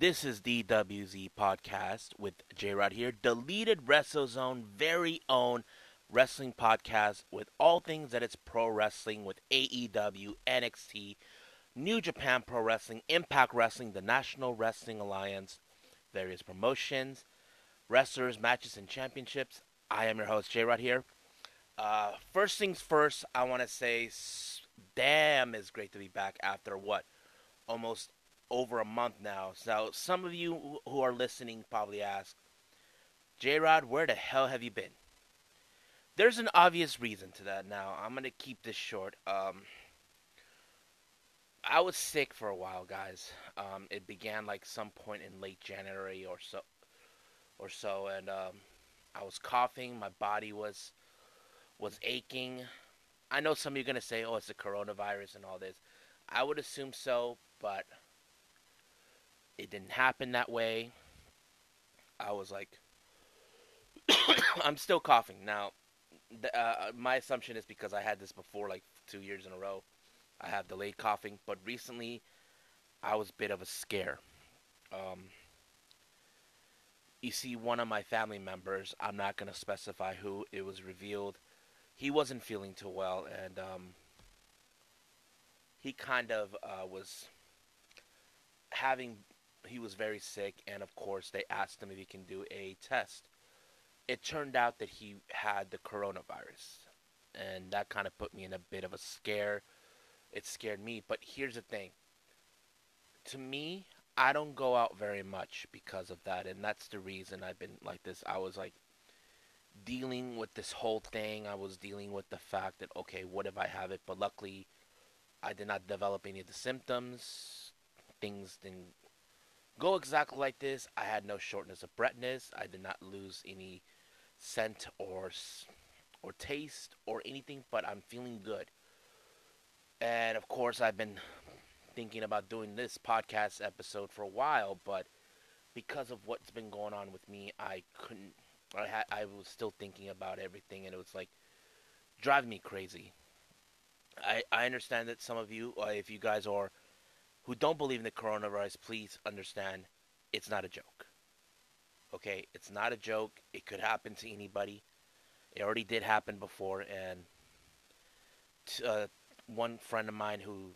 This is the WZ podcast with J Rod here, deleted WrestleZone very own wrestling podcast with all things that it's pro wrestling with AEW, NXT, New Japan Pro Wrestling, Impact Wrestling, the National Wrestling Alliance, various promotions, wrestlers, matches, and championships. I am your host, J Rod here. Uh, first things first, I want to say, damn, it's great to be back after what? Almost over a month now. So some of you who are listening probably ask, J Rod, where the hell have you been? There's an obvious reason to that. Now I'm gonna keep this short. Um, I was sick for a while, guys. Um, it began like some point in late January or so, or so, and um, I was coughing. My body was was aching. I know some of you are gonna say, "Oh, it's the coronavirus and all this." I would assume so, but it didn't happen that way. I was like, I'm still coughing now. The, uh, my assumption is because I had this before, like two years in a row. I have delayed coughing, but recently I was a bit of a scare. Um, you see, one of my family members, I'm not going to specify who, it was revealed he wasn't feeling too well, and um, he kind of uh, was having he was very sick, and of course, they asked him if he can do a test. It turned out that he had the coronavirus, and that kind of put me in a bit of a scare. It scared me, but here's the thing. To me, I don't go out very much because of that, and that's the reason I've been like this. I was like dealing with this whole thing. I was dealing with the fact that okay, what if I have it? But luckily, I did not develop any of the symptoms. Things didn't go exactly like this. I had no shortness of breathness. I did not lose any scent or or taste or anything, but I'm feeling good. And of course, I've been thinking about doing this podcast episode for a while, but because of what's been going on with me, I couldn't. I had. I was still thinking about everything, and it was like driving me crazy. I I understand that some of you, uh, if you guys are who don't believe in the coronavirus, please understand it's not a joke. Okay, it's not a joke. It could happen to anybody. It already did happen before, and t- uh, one friend of mine who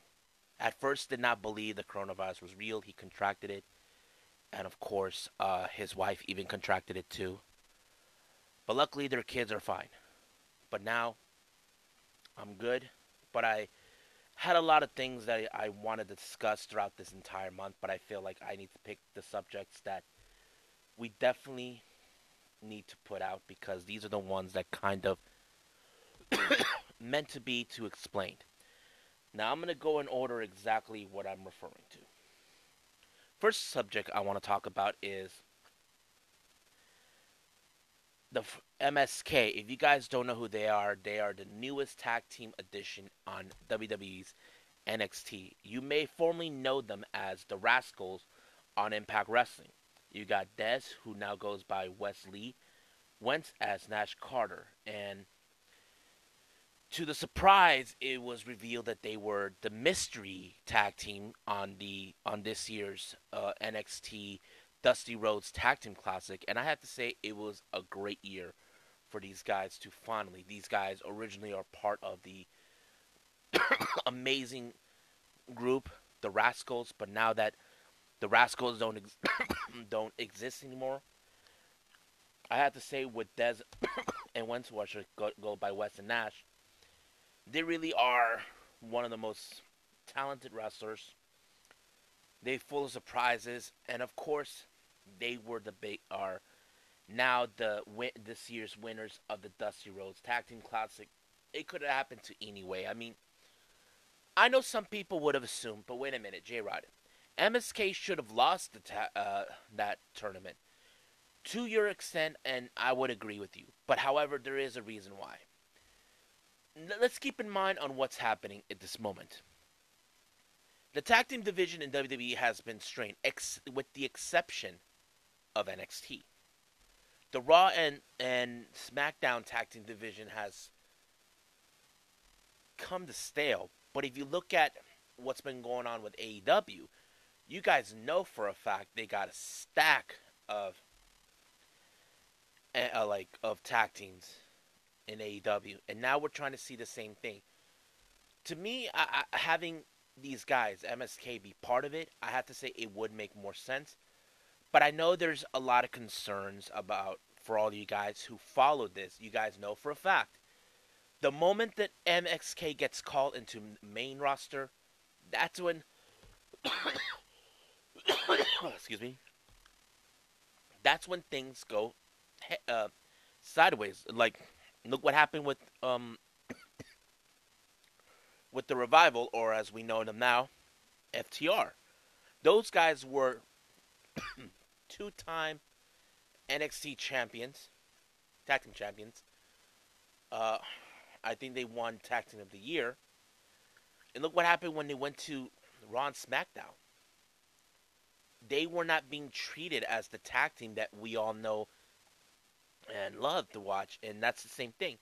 at first did not believe the coronavirus was real, he contracted it, and of course, uh, his wife even contracted it too. But luckily, their kids are fine. But now, I'm good. But I had a lot of things that I wanted to discuss throughout this entire month, but I feel like I need to pick the subjects that we definitely need to put out because these are the ones that kind of meant to be to explain. Now I'm going to go in order exactly what I'm referring to. First subject I want to talk about is the MSK. If you guys don't know who they are, they are the newest tag team addition on WWE's NXT. You may formerly know them as the Rascalz on Impact Wrestling. You got Dez, who now goes by Wes Lee, went as Nash Carter, and to the surprise, it was revealed that they were the mystery tag team on the on this year's uh, NXT Dusty Rhodes Tag Team Classic, and I have to say it was a great year for these guys to finally. These guys originally are part of the amazing group, the Rascalz, but now that the Rascalz don't ex- don't exist anymore, I have to say with Dez and Wentz, should go, go by Wes and Nash, they really are one of the most talented wrestlers. They full of surprises, and of course, they were the big are now the this year's winners of the Dusty Rhodes Tag Team Classic. It could have happened to anyway. I mean, I know some people would have assumed, but wait a minute, J Rod, MSK should have lost the ta- uh, that tournament to your extent, and I would agree with you. But however, there is a reason why. Let's keep in mind on what's happening at this moment. The tag team division in WWE has been strained, ex- with the exception of NXT. The Raw and, and SmackDown tag team division has come to stale. But if you look at what's been going on with AEW, you guys know for a fact they got a stack of uh, like of tag teams in AEW, and now we're trying to see the same thing. To me, I, I, having these guys MSK be part of it, I have to say it would make more sense. But I know there's a lot of concerns about for all you guys who followed this. You guys know for a fact the moment that MSK gets called into main roster, that's when excuse me. That's when things go uh, sideways. Like, look what happened with um with the revival, or as we know them now, FTR. Those guys were two-time NXT champions, tag team champions. Uh, I think they won tag team of the year. And look what happened when they went to Raw and SmackDown. They were not being treated as the tag team that we all know and love to watch, and that's the same thing.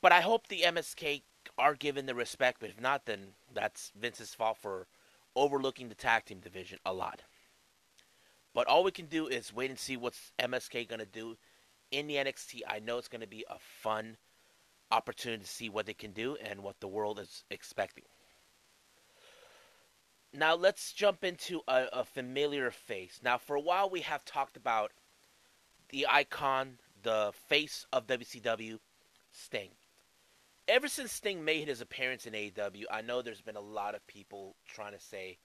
But I hope the MSK are given the respect, but if not, then that's Vince's fault for overlooking the tag team division a lot. But all we can do is wait and see what's MSK going to do in the NXT. I know it's going to be a fun opportunity to see what they can do and what the world is expecting. Now let's jump into a, a familiar face. Now, for a while, we have talked about the icon, the face of WCW, Sting. Ever since Sting made his appearance in AEW, I know there's been a lot of people trying to say,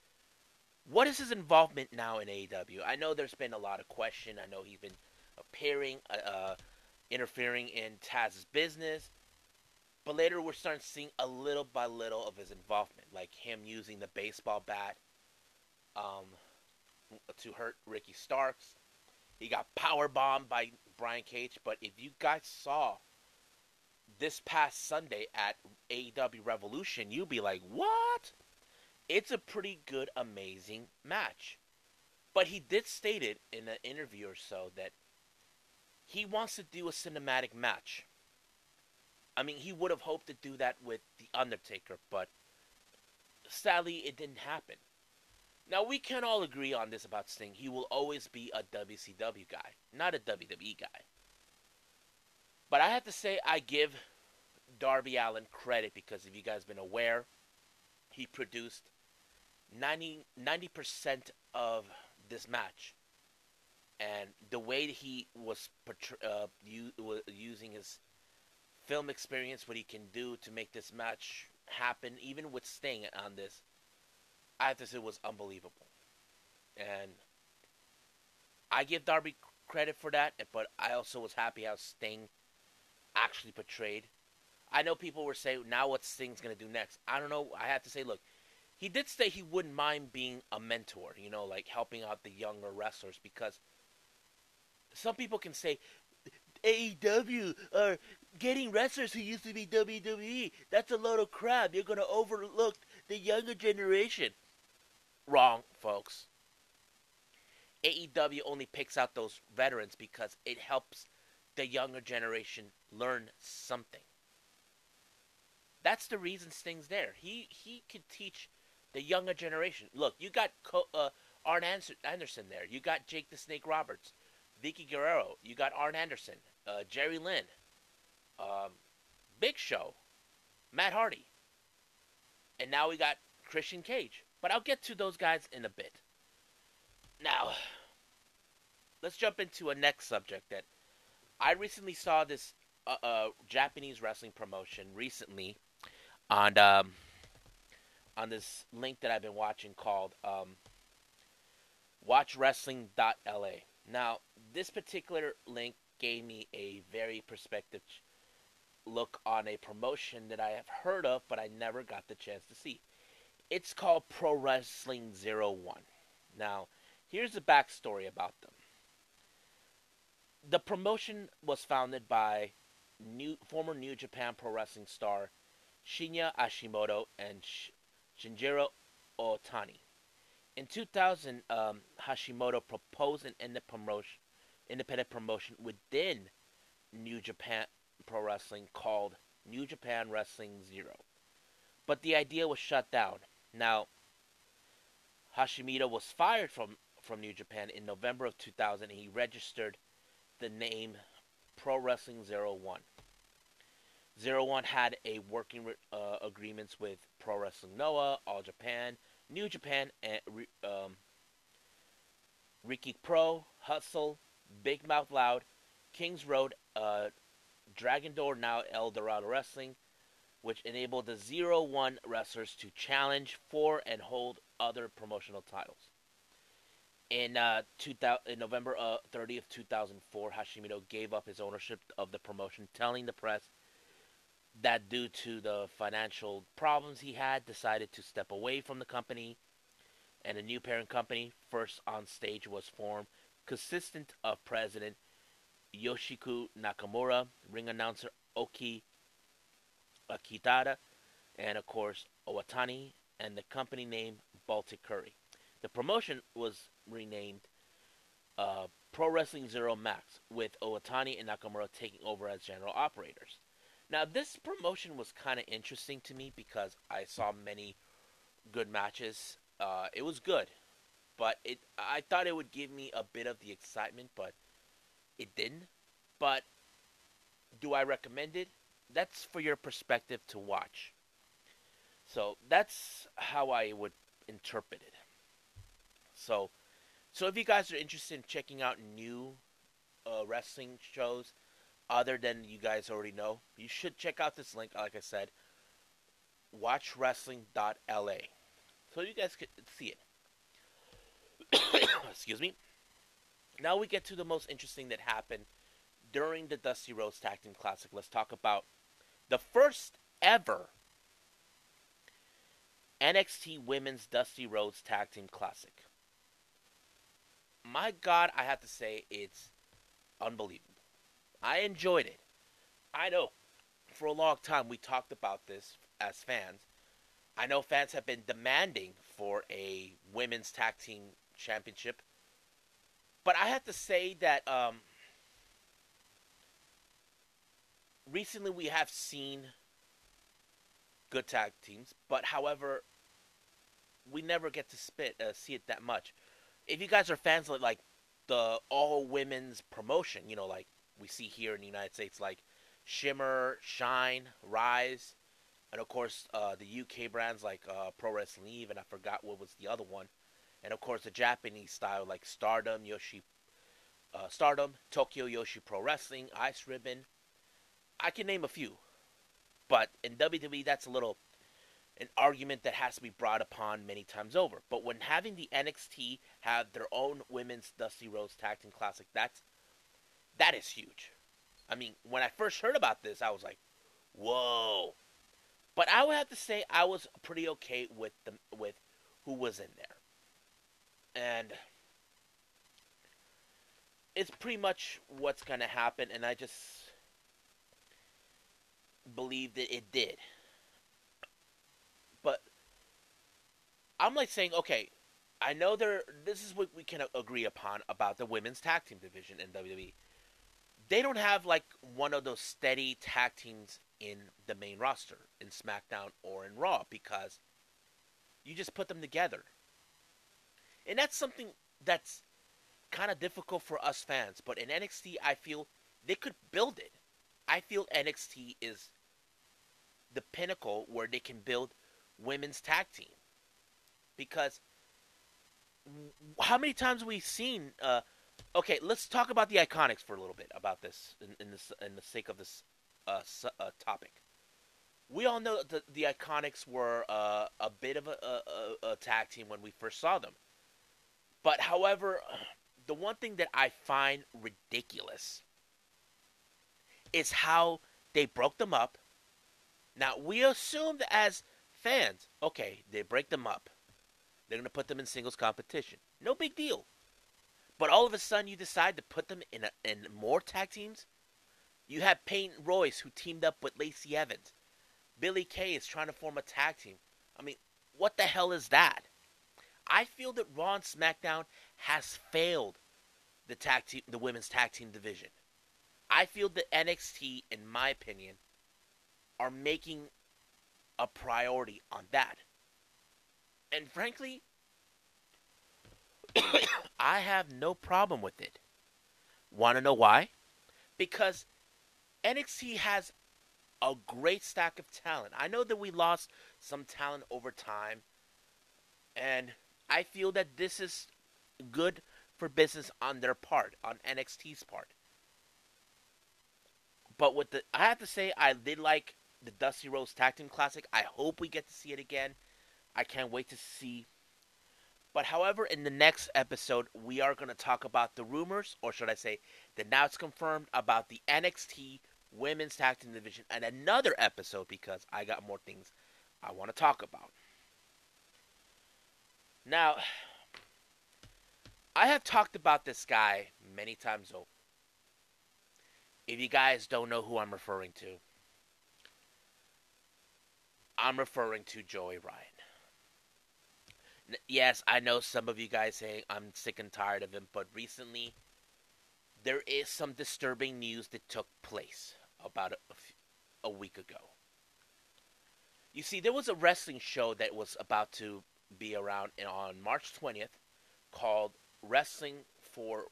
what is his involvement now in AEW? I know there's been a lot of question. I know he's been appearing, uh, uh, interfering in Taz's business. But later, we're starting to see a little by little of his involvement, like him using the baseball bat um, to hurt Ricky Starks. He got power bombed by Brian Cage. But if you guys saw this past Sunday at AEW Revolution, you'd be like, "What?" It's a pretty good, amazing match. But he did state it in an interview or so that he wants to do a cinematic match. I mean, he would have hoped to do that with The Undertaker, but sadly, it didn't happen. Now, we can all agree on this about Sting. He will always be a WCW guy, not a WWE guy. But I have to say, I give Darby Allin credit because if you guys been aware, he produced 90, percent of this match. And the way he was uh, using his film experience, what he can do to make this match happen, even with Sting on this, I have to say was unbelievable. And I give Darby credit for that, but I also was happy how Sting actually portrayed. I know people were saying, now what Sting's going to do next? I don't know. I have to say, look, he did say he wouldn't mind being a mentor, you know, like helping out the younger wrestlers because some people can say, AEW are getting wrestlers who used to be WWE. That's a load of crap. You're going to overlook the younger generation. Wrong, folks. AEW only picks out those veterans because it helps the younger generation learn something. That's the reason Sting's there. He he could teach the younger generation. Look, you got Co- uh, Arn Anderson there. You got Jake the Snake Roberts, Vickie Guerrero. You got Arn Anderson, uh, Jerry Lynn, um, Big Show, Matt Hardy, and now we got Christian Cage. But I'll get to those guys in a bit. Now, let's jump into a next subject that I recently saw this uh, uh, Japanese wrestling promotion recently on um, on this link that I've been watching called um, WatchWrestling.la. Now, this particular link gave me a very perspective look on a promotion that I have heard of, but I never got the chance to see. It's called Pro Wrestling Zero One. Now, here's the backstory about them. The promotion was founded by new, former New Japan Pro Wrestling star Shinya Hashimoto and Shinjiro Otani. In 2000, um, Hashimoto proposed an independent promotion within New Japan Pro Wrestling called New Japan Wrestling Zero. But the idea was shut down now, Hashimoto was fired from, from New Japan in November of 2000 and he registered the name Pro Wrestling Zero One. Zero One had a working uh, agreements with Pro Wrestling Noah, All Japan, New Japan, and um, Riki Pro, Hustle, Big Mouth Loud, Kings Road, uh, Dragon Door, now El Dorado Wrestling, which enabled the Zero One wrestlers to challenge for and hold other promotional titles. In, uh, in November uh, 30th, 2004, Hashimoto gave up his ownership of the promotion, telling the press that due to the financial problems he had, decided to step away from the company, and a new parent company, First on Stage, was formed, consistent of President Yoshiki Nakamura, ring announcer Oki Akitada, and of course Owatani, and the company name Baltic Curry. The promotion was renamed uh, Pro Wrestling Zero Max, with Owatani and Nakamura taking over as general operators. Now, this promotion was kind of interesting to me because I saw many good matches. Uh, it was good, but it I thought it would give me a bit of the excitement, but it didn't. But do I recommend it? That's for your perspective to watch. So that's how I would interpret it. So, so if you guys are interested in checking out new uh, wrestling shows, other than you guys already know, you should check out this link. Like I said, watchwrestling.la, so you guys can see it. Excuse me. Now we get to the most interesting that happened during the Dusty Rhodes Tag Team Classic. Let's talk about the first ever NXT Women's Dusty Rhodes Tag Team Classic. My God, I have to say it's unbelievable. I enjoyed it. I know for a long time we talked about this as fans. I know fans have been demanding for a women's tag team championship. But I have to say that um, recently we have seen good tag teams, but however, we never get to spit uh, see it that much. If you guys are fans of like the all women's promotion, you know, like we see here in the United States, like Shimmer, Shine, Rise, and of course uh, the UK brands like uh, Pro Wrestling Eve, and I forgot what was the other one, and of course the Japanese style like Stardom, Yoshi, uh, Stardom, Tokyo Yoshi Pro Wrestling, Ice Ribbon. I can name a few, but in WWE that's a little an argument that has to be brought upon many times over. But when having the NXT have their own women's Dusty Rhodes Tag Team Classic, that's that is huge. I mean, when I first heard about this, I was like, "Whoa!" But I would have to say I was pretty okay with the with who was in there, and it's pretty much what's gonna happen. And I just believe that it did. But I'm like saying, okay, I know there. This is what we can agree upon about the women's tag team division in WWE they don't have like one of those steady tag teams in the main roster in SmackDown or in Raw because you just put them together. And that's something that's kind of difficult for us fans, but in NXT I feel they could build it. I feel NXT is the pinnacle where they can build women's tag team. Because how many times we've we seen uh, okay, let's talk about the IIconics for a little bit about this in, in this in the sake of this uh, uh, topic. We all know that the, the IIconics were uh, a bit of a, a, a tag team when we first saw them, but however, the one thing that I find ridiculous is how they broke them up. Now we assumed as fans, okay, they break them up. They're gonna put them in singles competition. No big deal. But all of a sudden, you decide to put them in a, in more tag teams. You have Peyton Royce who teamed up with Lacey Evans. Billie Kay is trying to form a tag team. I mean, what the hell is that? I feel that Raw and SmackDown has failed the tag team, the women's tag team division. I feel that NXT, in my opinion, are making a priority on that. And frankly, I have no problem with it. Want to know why? Because NXT has a great stack of talent. I know that we lost some talent over time, and I feel that this is good for business on their part, on NXT's part. But with the, I have to say, I did like the Dusty Rhodes Tag Team Classic. I hope we get to see it again. I can't wait to see. But however, in the next episode, we are going to talk about the rumors, or should I say, that now it's confirmed about the NXT Women's Tag Team Division, and another episode because I got more things I want to talk about. Now, I have talked about this guy many times over. If you guys don't know who I'm referring to, I'm referring to Joey Ryan. Yes, I know some of you guys saying I'm sick and tired of him, but recently there is some disturbing news that took place about a, a week ago. You see, there was a wrestling show that was about to be around on March 20th called Wrestling for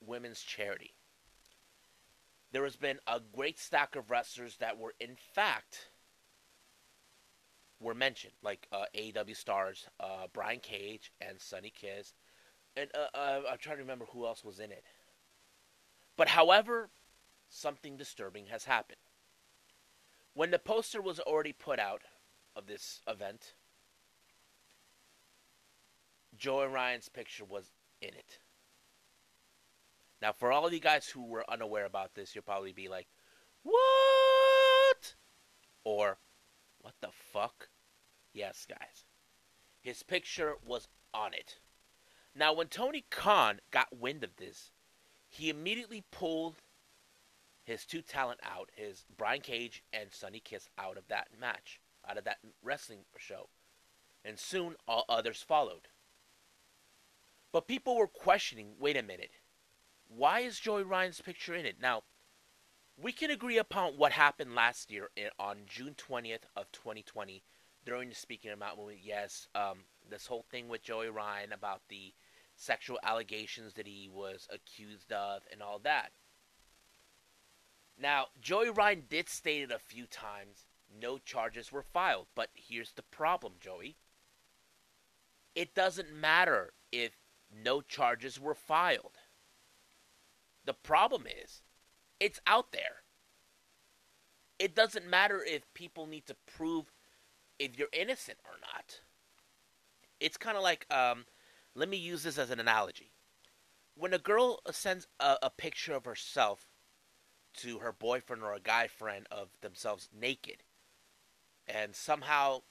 Women's Charity. There has been a great stack of wrestlers that were, in fact, were mentioned, like uh, AEW stars uh, Brian Cage and Sonny Kiss, and uh, uh, I'm trying to remember who else was in it. But however, something disturbing has happened. When the poster was already put out of this event, Joey Ryan's picture was in it. Now, for all of you guys who were unaware about this, you'll probably be like, What? Or, What the fuck? Yes, guys. His picture was on it. Now, when Tony Khan got wind of this, he immediately pulled his two talent out, his Brian Cage and Sonny Kiss out of that match, out of that wrestling show. And soon all others followed. But people were questioning wait a minute, why is Joey Ryan's picture in it? Now, we can agree upon what happened last year on June 20th of 2020 during the Speaking Of Out movie. Yes, um, this whole thing with Joey Ryan about the sexual allegations that he was accused of and all that. Now, Joey Ryan did state it a few times no charges were filed, but here's the problem, Joey. It doesn't matter if no charges were filed. The problem is, it's out there. It doesn't matter if people need to prove if you're innocent or not. It's kind of like, um, let me use this as an analogy. When a girl sends a, a picture of herself to her boyfriend or a guy friend of themselves naked. And somehow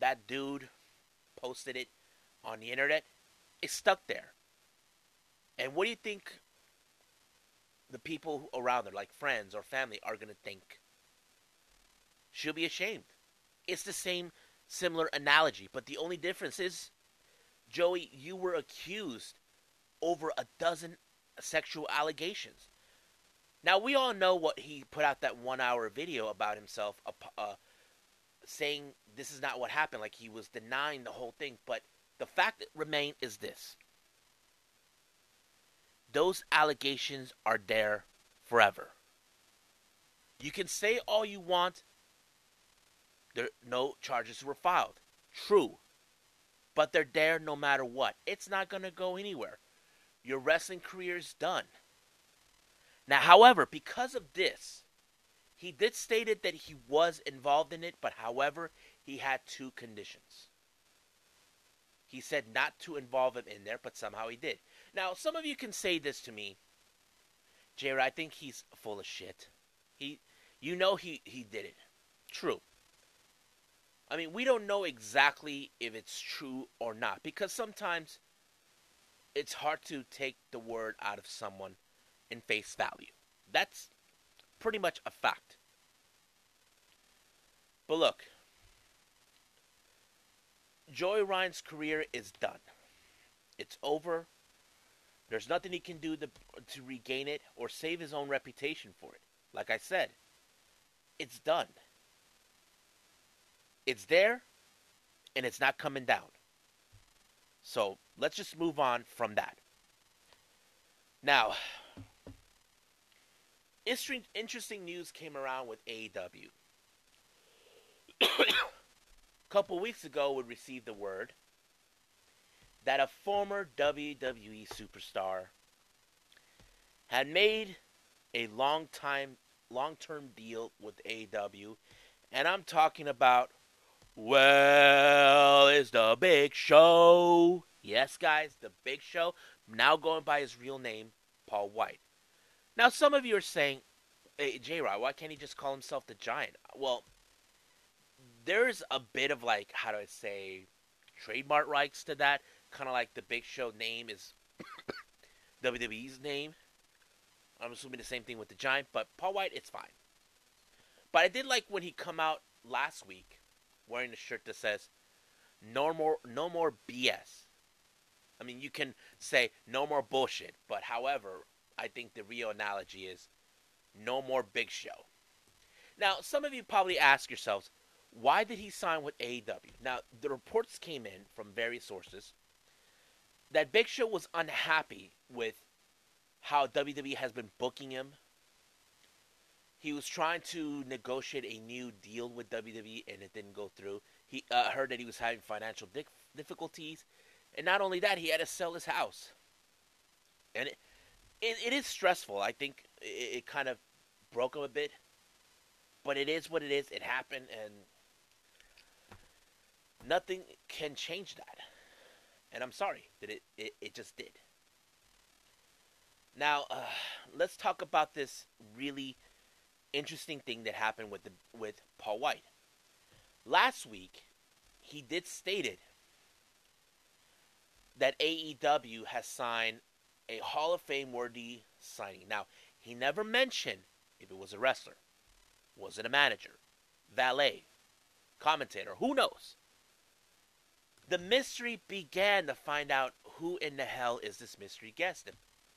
that dude posted it on the internet. It's stuck there. And what do you think the people around her, like friends or family, are going to think? She'll be ashamed. It's the same similar analogy, but the only difference is, Joey, you were accused over a dozen sexual allegations. Now we all know what he put out that one hour video about himself, uh, uh, saying this is not what happened, like he was denying the whole thing. But the fact that remain is this: those allegations are there forever. You can say all you want. There no charges were filed. True. But they're there no matter what. It's not going to go anywhere. Your wrestling career is done. Now, however, because of this, he did stated that he was involved in it, but however, he had two conditions. He said not to involve him in there, but somehow he did. Now, some of you can say this to me, Jared. I think he's full of shit. He, you know, he he did it. True. I mean, we don't know exactly if it's true or not because sometimes it's hard to take the word out of someone in face value. That's pretty much a fact. But look, Joey Ryan's career is done. It's over. There's nothing he can do to, to regain it or save his own reputation for it. Like I said, it's done. It's there, and it's not coming down. So let's just move on from that. Now, interesting news came around with AEW. a couple weeks ago, we received the word that a former WWE superstar had made a long time, long term deal with AEW, and I'm talking about, well, is the Big Show. Yes, guys, the Big Show, now going by his real name, Paul White. Now, some of you are saying, hey, J Rod, why can't he just call himself the Giant? Well, there's a bit of like, how do I say, trademark rights to that. Kind of like the Big Show name is WWE's name. I'm assuming the same thing with the Giant, but Paul White, it's fine. But I did like when he come out last week wearing a shirt that says "No more, no more BS." I mean, you can say "No more bullshit," but however, I think the real analogy is "No more Big Show." Now, some of you probably ask yourselves, why did he sign with AEW? Now, the reports came in from various sources that Big Show was unhappy with how WWE has been booking him. He was trying to negotiate a new deal with WWE and it didn't go through. He uh, heard that he was having financial di- difficulties, and not only that, he had to sell his house. And it, it, it is stressful. I think it, it kind of broke him a bit, but it is what it is. It happened, and nothing can change that. And I'm sorry that it, it, it just did. Now, uh, let's talk about this really interesting thing that happened with the, with Paul White. Last week, he did stated that AEW has signed a Hall of Fame worthy signing. Now, he never mentioned if it was a wrestler, was it a manager, valet, commentator, who knows? The mystery began to find out who in the hell is this mystery guest that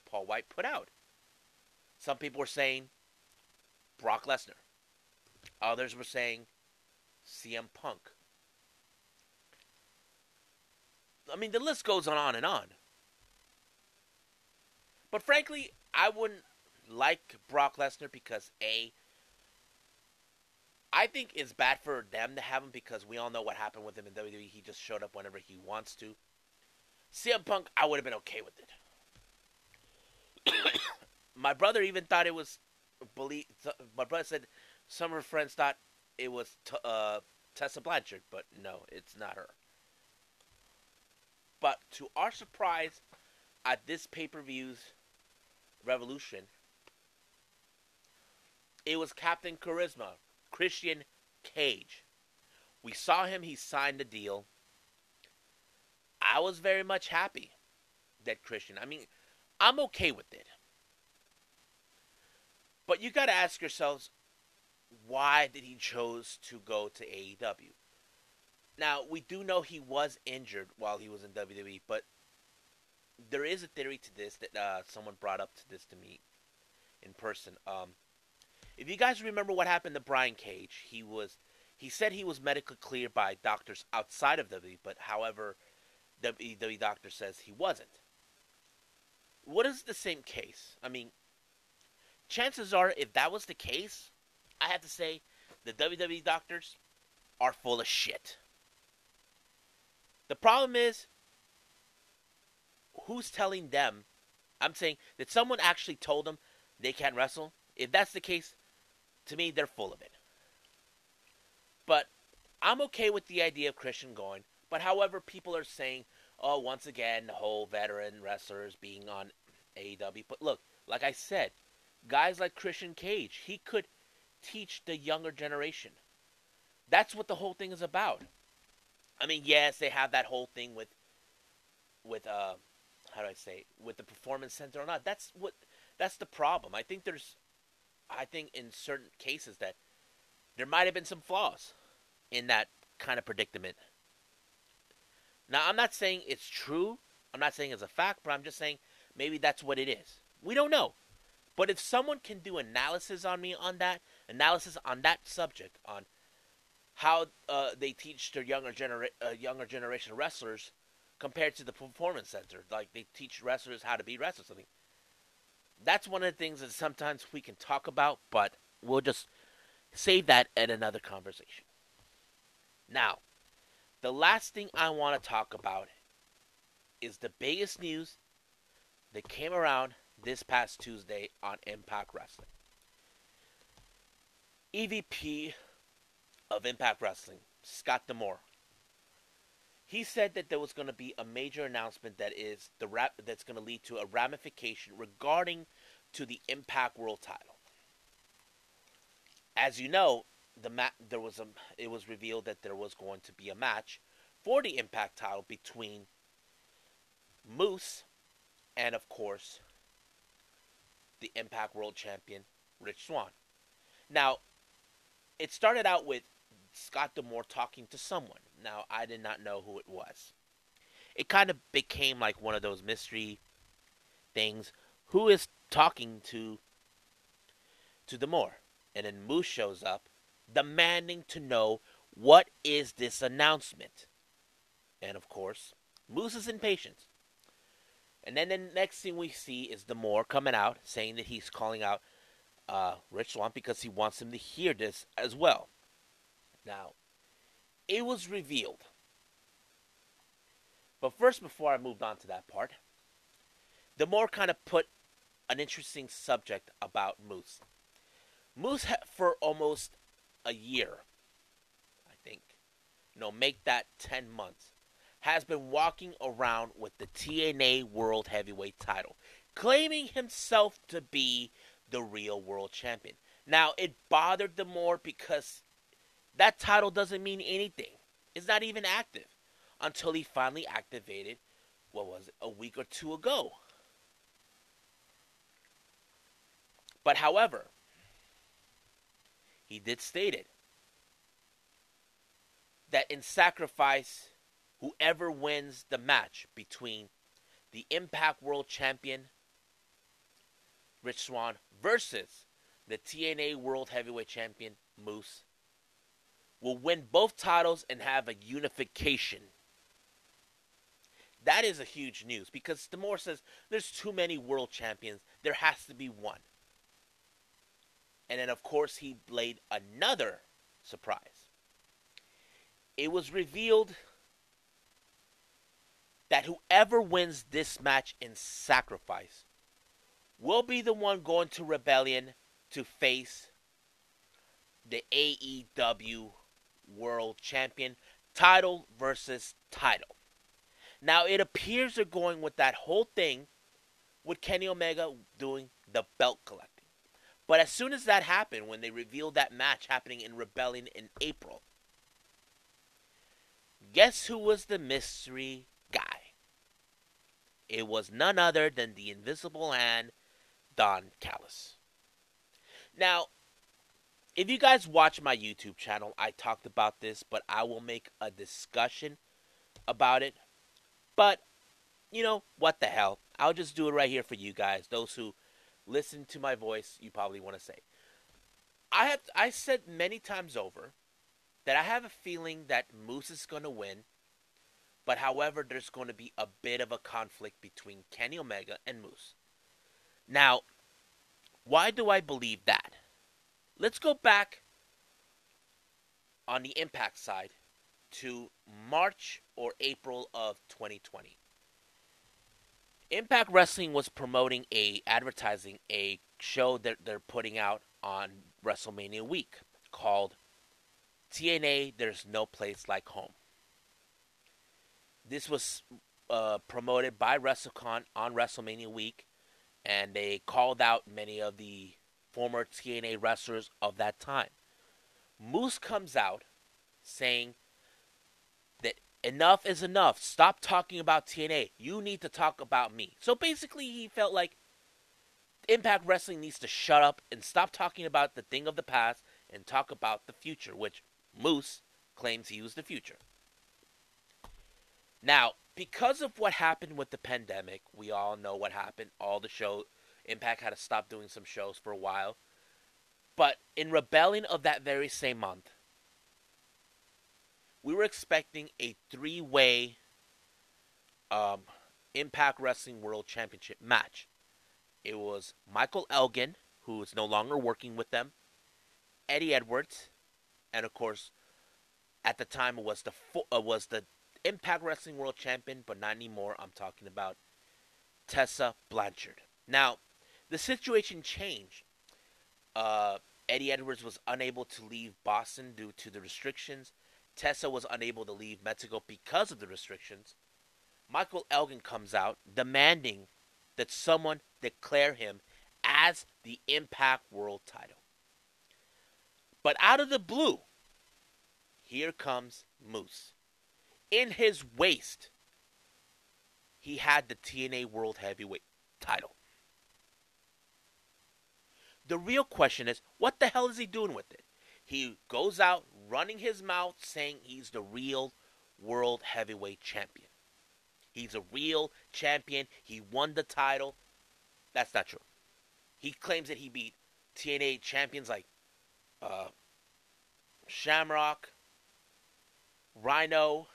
Paul White put out. Some people were saying Brock Lesnar. Others were saying CM Punk. I mean, the list goes on and on. But frankly, I wouldn't like Brock Lesnar because A, I think it's bad for them to have him because we all know what happened with him in WWE. He just showed up whenever he wants to. CM Punk, I would have been okay with it. my brother even thought it was believe. My brother said some of her friends thought it was t- uh, Tessa Blanchard, but no, it's not her. But to our surprise, at this pay per view's Revolution, it was Captain Charisma Christian Cage. We saw him, he signed the deal. I was very much happy that Christian, I mean, I'm okay with it. But you got to ask yourselves, why did he chose to go to AEW? Now, we do know he was injured while he was in WWE, but there is a theory to this that uh, someone brought up to this to me in person. Um, if you guys remember what happened to Brian Cage, he was he said he was medically cleared by doctors outside of WWE, but however, WWE doctor says he wasn't. What is the same case? I mean, chances are, if that was the case, I have to say the WWE doctors are full of shit. The problem is, who's telling them? I'm saying, that someone actually told them they can't wrestle? If that's the case, to me, they're full of it. But I'm okay with the idea of Christian going. But however, people are saying, oh, once again, the whole veteran wrestlers being on AEW. But look, like I said, guys like Christian Cage, he could teach the younger generation. That's what the whole thing is about. I mean, yes, they have that whole thing with, with uh, how do I say, with the performance center or not. That's what, that's the problem. I think there's I think in certain cases that there might have been some flaws in that kind of predicament. Now, I'm not saying it's true. I'm not saying it's a fact, but I'm just saying maybe that's what it is. We don't know. But if someone can do analysis on me on that, analysis on that subject, on how uh, they teach their younger genera- uh, younger generation wrestlers compared to the performance center. Like they teach wrestlers how to be wrestlers. Mean, that's one of the things that sometimes we can talk about, but we'll just save that at another conversation. Now, the last thing I want to talk about is the biggest news that came around this past Tuesday on Impact Wrestling. EVP of Impact Wrestling, Scott D'Amore. He said that there was going to be a major announcement that is the rap that's going to lead to a ramification regarding to the Impact World Title. As you know, the ma- there was a it was revealed that there was going to be a match for the Impact title between Moose and of course the Impact World Champion Rich Swann. Now, it started out with Scott D'Amore talking to someone. Now, I did not know who it was. It kind of became like one of those mystery things. Who is talking to to D'Amore? And then Moose shows up, demanding to know what is this announcement. And of course, Moose is impatient. And then the next thing we see is D'Amore coming out saying that he's calling out uh, Rich because he wants him to hear this as well. Now, it was revealed. But first, before I moved on to that part, D'Amore kind of put an interesting subject about Moose. Moose, for almost a year, I think, know, make that 10 months, has been walking around with the TNA World Heavyweight title, claiming himself to be the real world champion. Now, it bothered D'Amore because that title doesn't mean anything. It's not even active until he finally activated, what was it, a week or two ago. But however, he did state it that in sacrifice, whoever wins the match between the Impact World Champion Rich Swann versus the TNA World Heavyweight Champion Moose will win both titles and have a unification. That is a huge news because D'Amore says there's too many world champions. There has to be one. And then, of course, he laid another surprise. It was revealed that whoever wins this match in sacrifice will be the one going to Rebellion to face the AEW World Champion title versus title. Now, it appears they're going with that whole thing with Kenny Omega doing the belt collecting. But as soon as that happened, when they revealed that match happening in Rebellion in April, guess who was the mystery guy? It was none other than the Invisible Hand, Don Callis. Now, if you guys watch my YouTube channel, I talked about this, but I will make a discussion about it. But, you know, what the hell? I'll just do it right here for you guys, those who listen to my voice, you probably want to say. I have I said many times over that I have a feeling that Moose is going to win, but however, there's going to be a bit of a conflict between Kenny Omega and Moose. Now, why do I believe that? Let's go back on the Impact side to March or April of 2020. Impact Wrestling was promoting a advertising a show that they're putting out on WrestleMania week called TNA There's No Place Like Home. This was uh, promoted by WrestleCon on WrestleMania week and they called out many of the former TNA wrestlers of that time. Moose comes out saying that enough is enough. Stop talking about TNA. You need to talk about me. So basically, he felt like Impact Wrestling needs to shut up and stop talking about the thing of the past and talk about the future, which Moose claims he was the future. Now, because of what happened with the pandemic, we all know what happened. All the show Impact had to stop doing some shows for a while. But in rebellion of that very same month, we were expecting a three way um, Impact Wrestling World Championship match. It was Michael Elgin, who is no longer working with them, Eddie Edwards, and of course, at the time it was the uh, was the Impact Wrestling World Champion, but not anymore. I'm talking about Tessa Blanchard. Now, the situation changed. Uh, Eddie Edwards was unable to leave Boston due to the restrictions. Tessa was unable to leave Mexico because of the restrictions. Michael Elgin comes out demanding that someone declare him as the Impact World title. But out of the blue, here comes Moose. In his waist, he had the TNA World Heavyweight title. The real question is what the hell is he doing with it? He goes out running his mouth saying he's the real World Heavyweight Champion. He's a real champion. He won the title. That's not true. He claims that he beat TNA champions like uh, Shamrock, Rhino,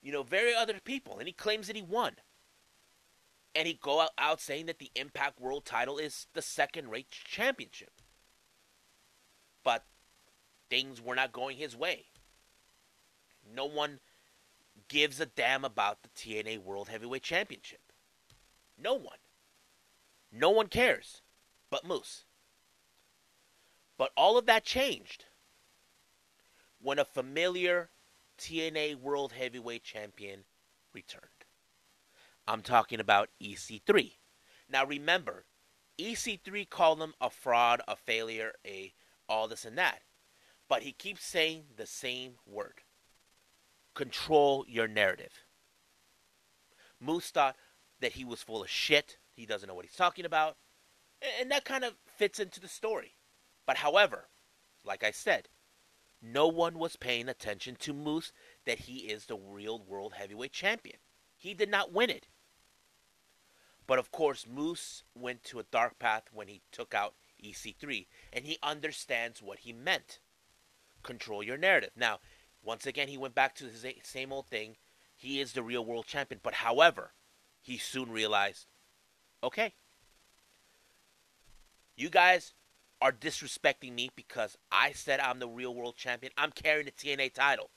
you know, very other people, and he claims that he won. And he go out, saying that the Impact World title is the second-rate championship. But things were not going his way. No one gives a damn about the TNA World Heavyweight Championship. No one. No one cares but Moose. But all of that changed when a familiar TNA World Heavyweight Champion returned. I'm talking about EC3. Now remember, EC3 called him a fraud, a failure, a all this and that. But he keeps saying the same word. Control your narrative. Moose thought that he was full of shit. He doesn't know what he's talking about. And that kind of fits into the story. But however, like I said, no one was paying attention to Moose that he is the real world heavyweight champion. He did not win it. But of course, Moose went to a dark path when he took out EC3, and he understands what he meant. Control your narrative. Now, once again, he went back to his same old thing. He is the real world champion. But however, he soon realized okay, you guys are disrespecting me because I said I'm the real world champion. I'm carrying the TNA title.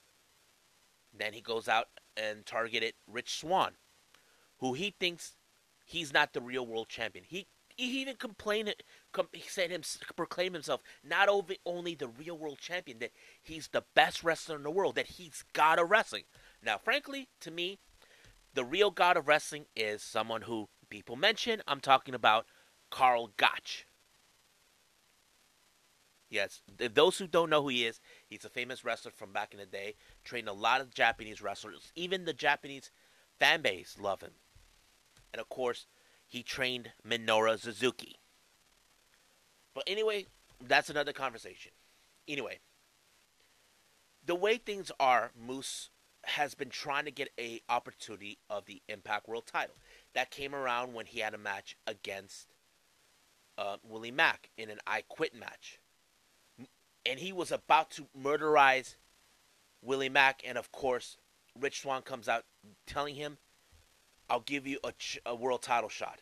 Then he goes out and targeted Rich Swann, who he thinks he's not the real world champion. He he even complained, he said him proclaim himself not only the real world champion, that he's the best wrestler in the world, that he's god of wrestling. Now, frankly, to me, the real god of wrestling is someone who people mention. I'm talking about Karl Gotch. Yes, those who don't know who he is, he's a famous wrestler from back in the day. Trained a lot of Japanese wrestlers. Even the Japanese fan base love him. And of course, he trained Minoru Suzuki. But anyway, that's another conversation. Anyway, the way things are, Moose has been trying to get a opportunity of the Impact World Title. That came around when he had a match against uh, Willie Mack in an I Quit match and he was about to murderize Willie Mack, and of course, Rich Swann comes out telling him, "I'll give you a, ch- a world title shot,"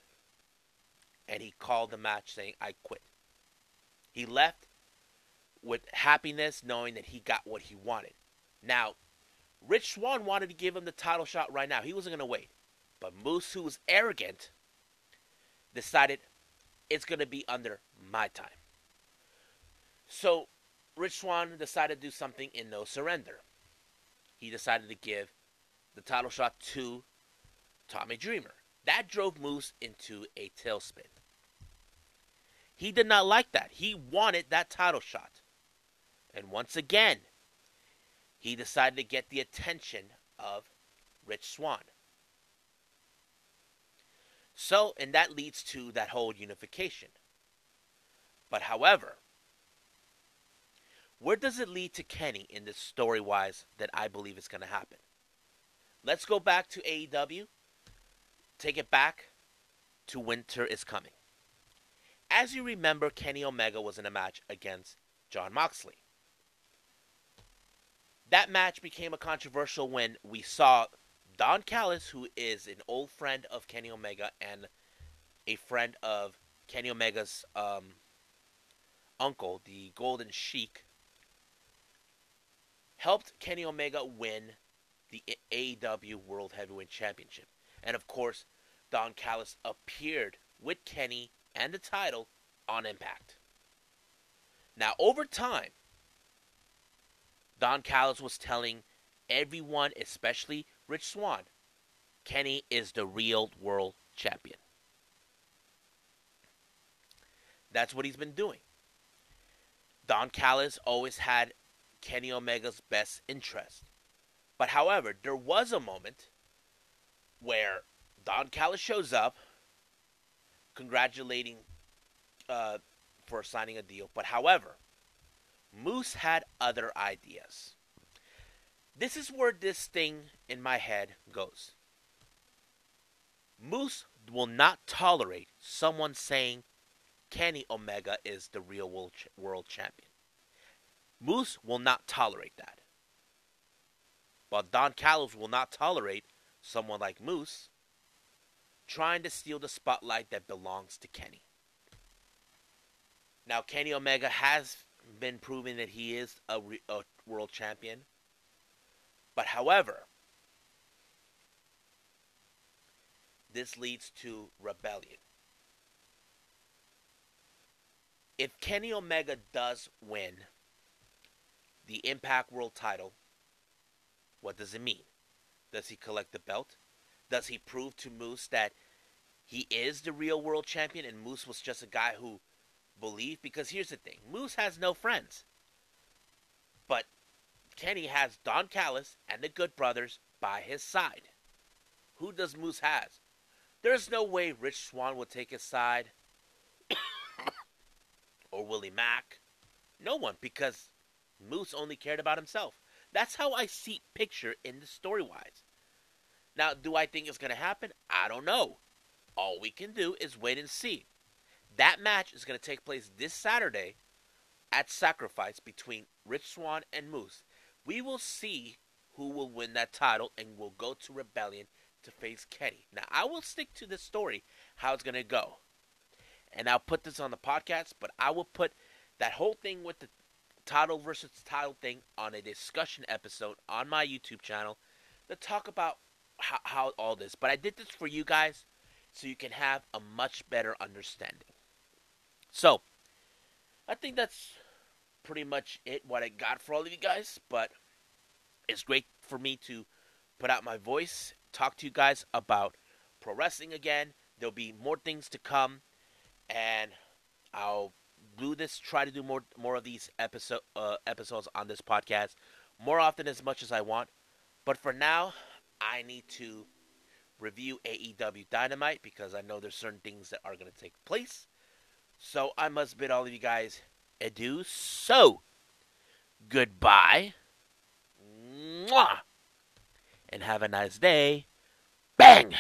and he called the match saying, "I quit." He left with happiness, knowing that he got what he wanted. Now, Rich Swann wanted to give him the title shot right now. He wasn't going to wait. But Moose, who was arrogant, decided it's going to be under my time. So Rich Swann decided to do something in No Surrender. He decided to give the title shot to Tommy Dreamer. That drove Moose into a tailspin. He did not like that. He wanted that title shot. And once again, he decided to get the attention of Rich Swann. So, and that leads to that whole unification. But however, where does it lead to Kenny in this story wise that I believe is going to happen? Let's go back to AEW. Take it back to Winter is Coming. As you remember, Kenny Omega was in a match against John Moxley. That match became a controversial when we saw Don Callis, who is an old friend of Kenny Omega and a friend of Kenny Omega's um, uncle, the Golden Sheik, helped Kenny Omega win the AEW World Heavyweight Championship. And of course, Don Callis appeared with Kenny and the title on Impact. Now, over time, Don Callis was telling everyone, especially Rich Swann, Kenny is the real world champion. That's what he's been doing. Don Callis always had Kenny Omega's best interest. But however, there was a moment where Don Callis shows up, congratulating uh, for signing a deal. But however, Moose had other ideas. This is where this thing in my head goes. Moose will not tolerate someone saying Kenny Omega is the real world, world champion. Moose will not tolerate that. But Don Callis will not tolerate someone like Moose trying to steal the spotlight that belongs to Kenny. Now, Kenny Omega has been proving that he is a, re- a world champion. But however, this leads to rebellion. If Kenny Omega does win the Impact World title, what does it mean? Does he collect the belt? Does he prove to Moose that he is the real world champion and Moose was just a guy who believed? Because here's the thing Moose has no friends. But Kenny has Don Callis and the Good Brothers by his side. Who does Moose has? There's no way Rich Swann will take his side or Willie Mack. No one, because Moose only cared about himself. That's how I see picture in the story wise. Now, do I think it's going to happen? I don't know. All we can do is wait and see. That match is going to take place this Saturday at Sacrifice between Rich Swann and Moose. We will see who will win that title and will go to Rebellion to face Kenny. Now, I will stick to the story, how it's going to go. And I'll put this on the podcast, but I will put that whole thing with the title versus title thing on a discussion episode on my YouTube channel to talk about how, how all this. But I did this for you guys so you can have a much better understanding. So, I think that's pretty much it what I got for all of you guys, but it's great for me to put out my voice, talk to you guys about pro wrestling again. There'll be more things to come and I'll do this try to do more more of these episode uh, episodes on this podcast more often as much as I want. But for now, I need to review AEW Dynamite because I know there's certain things that are going to take place. So I must bid all of you guys adieu. So, goodbye. Mwah! And have a nice day. Bang!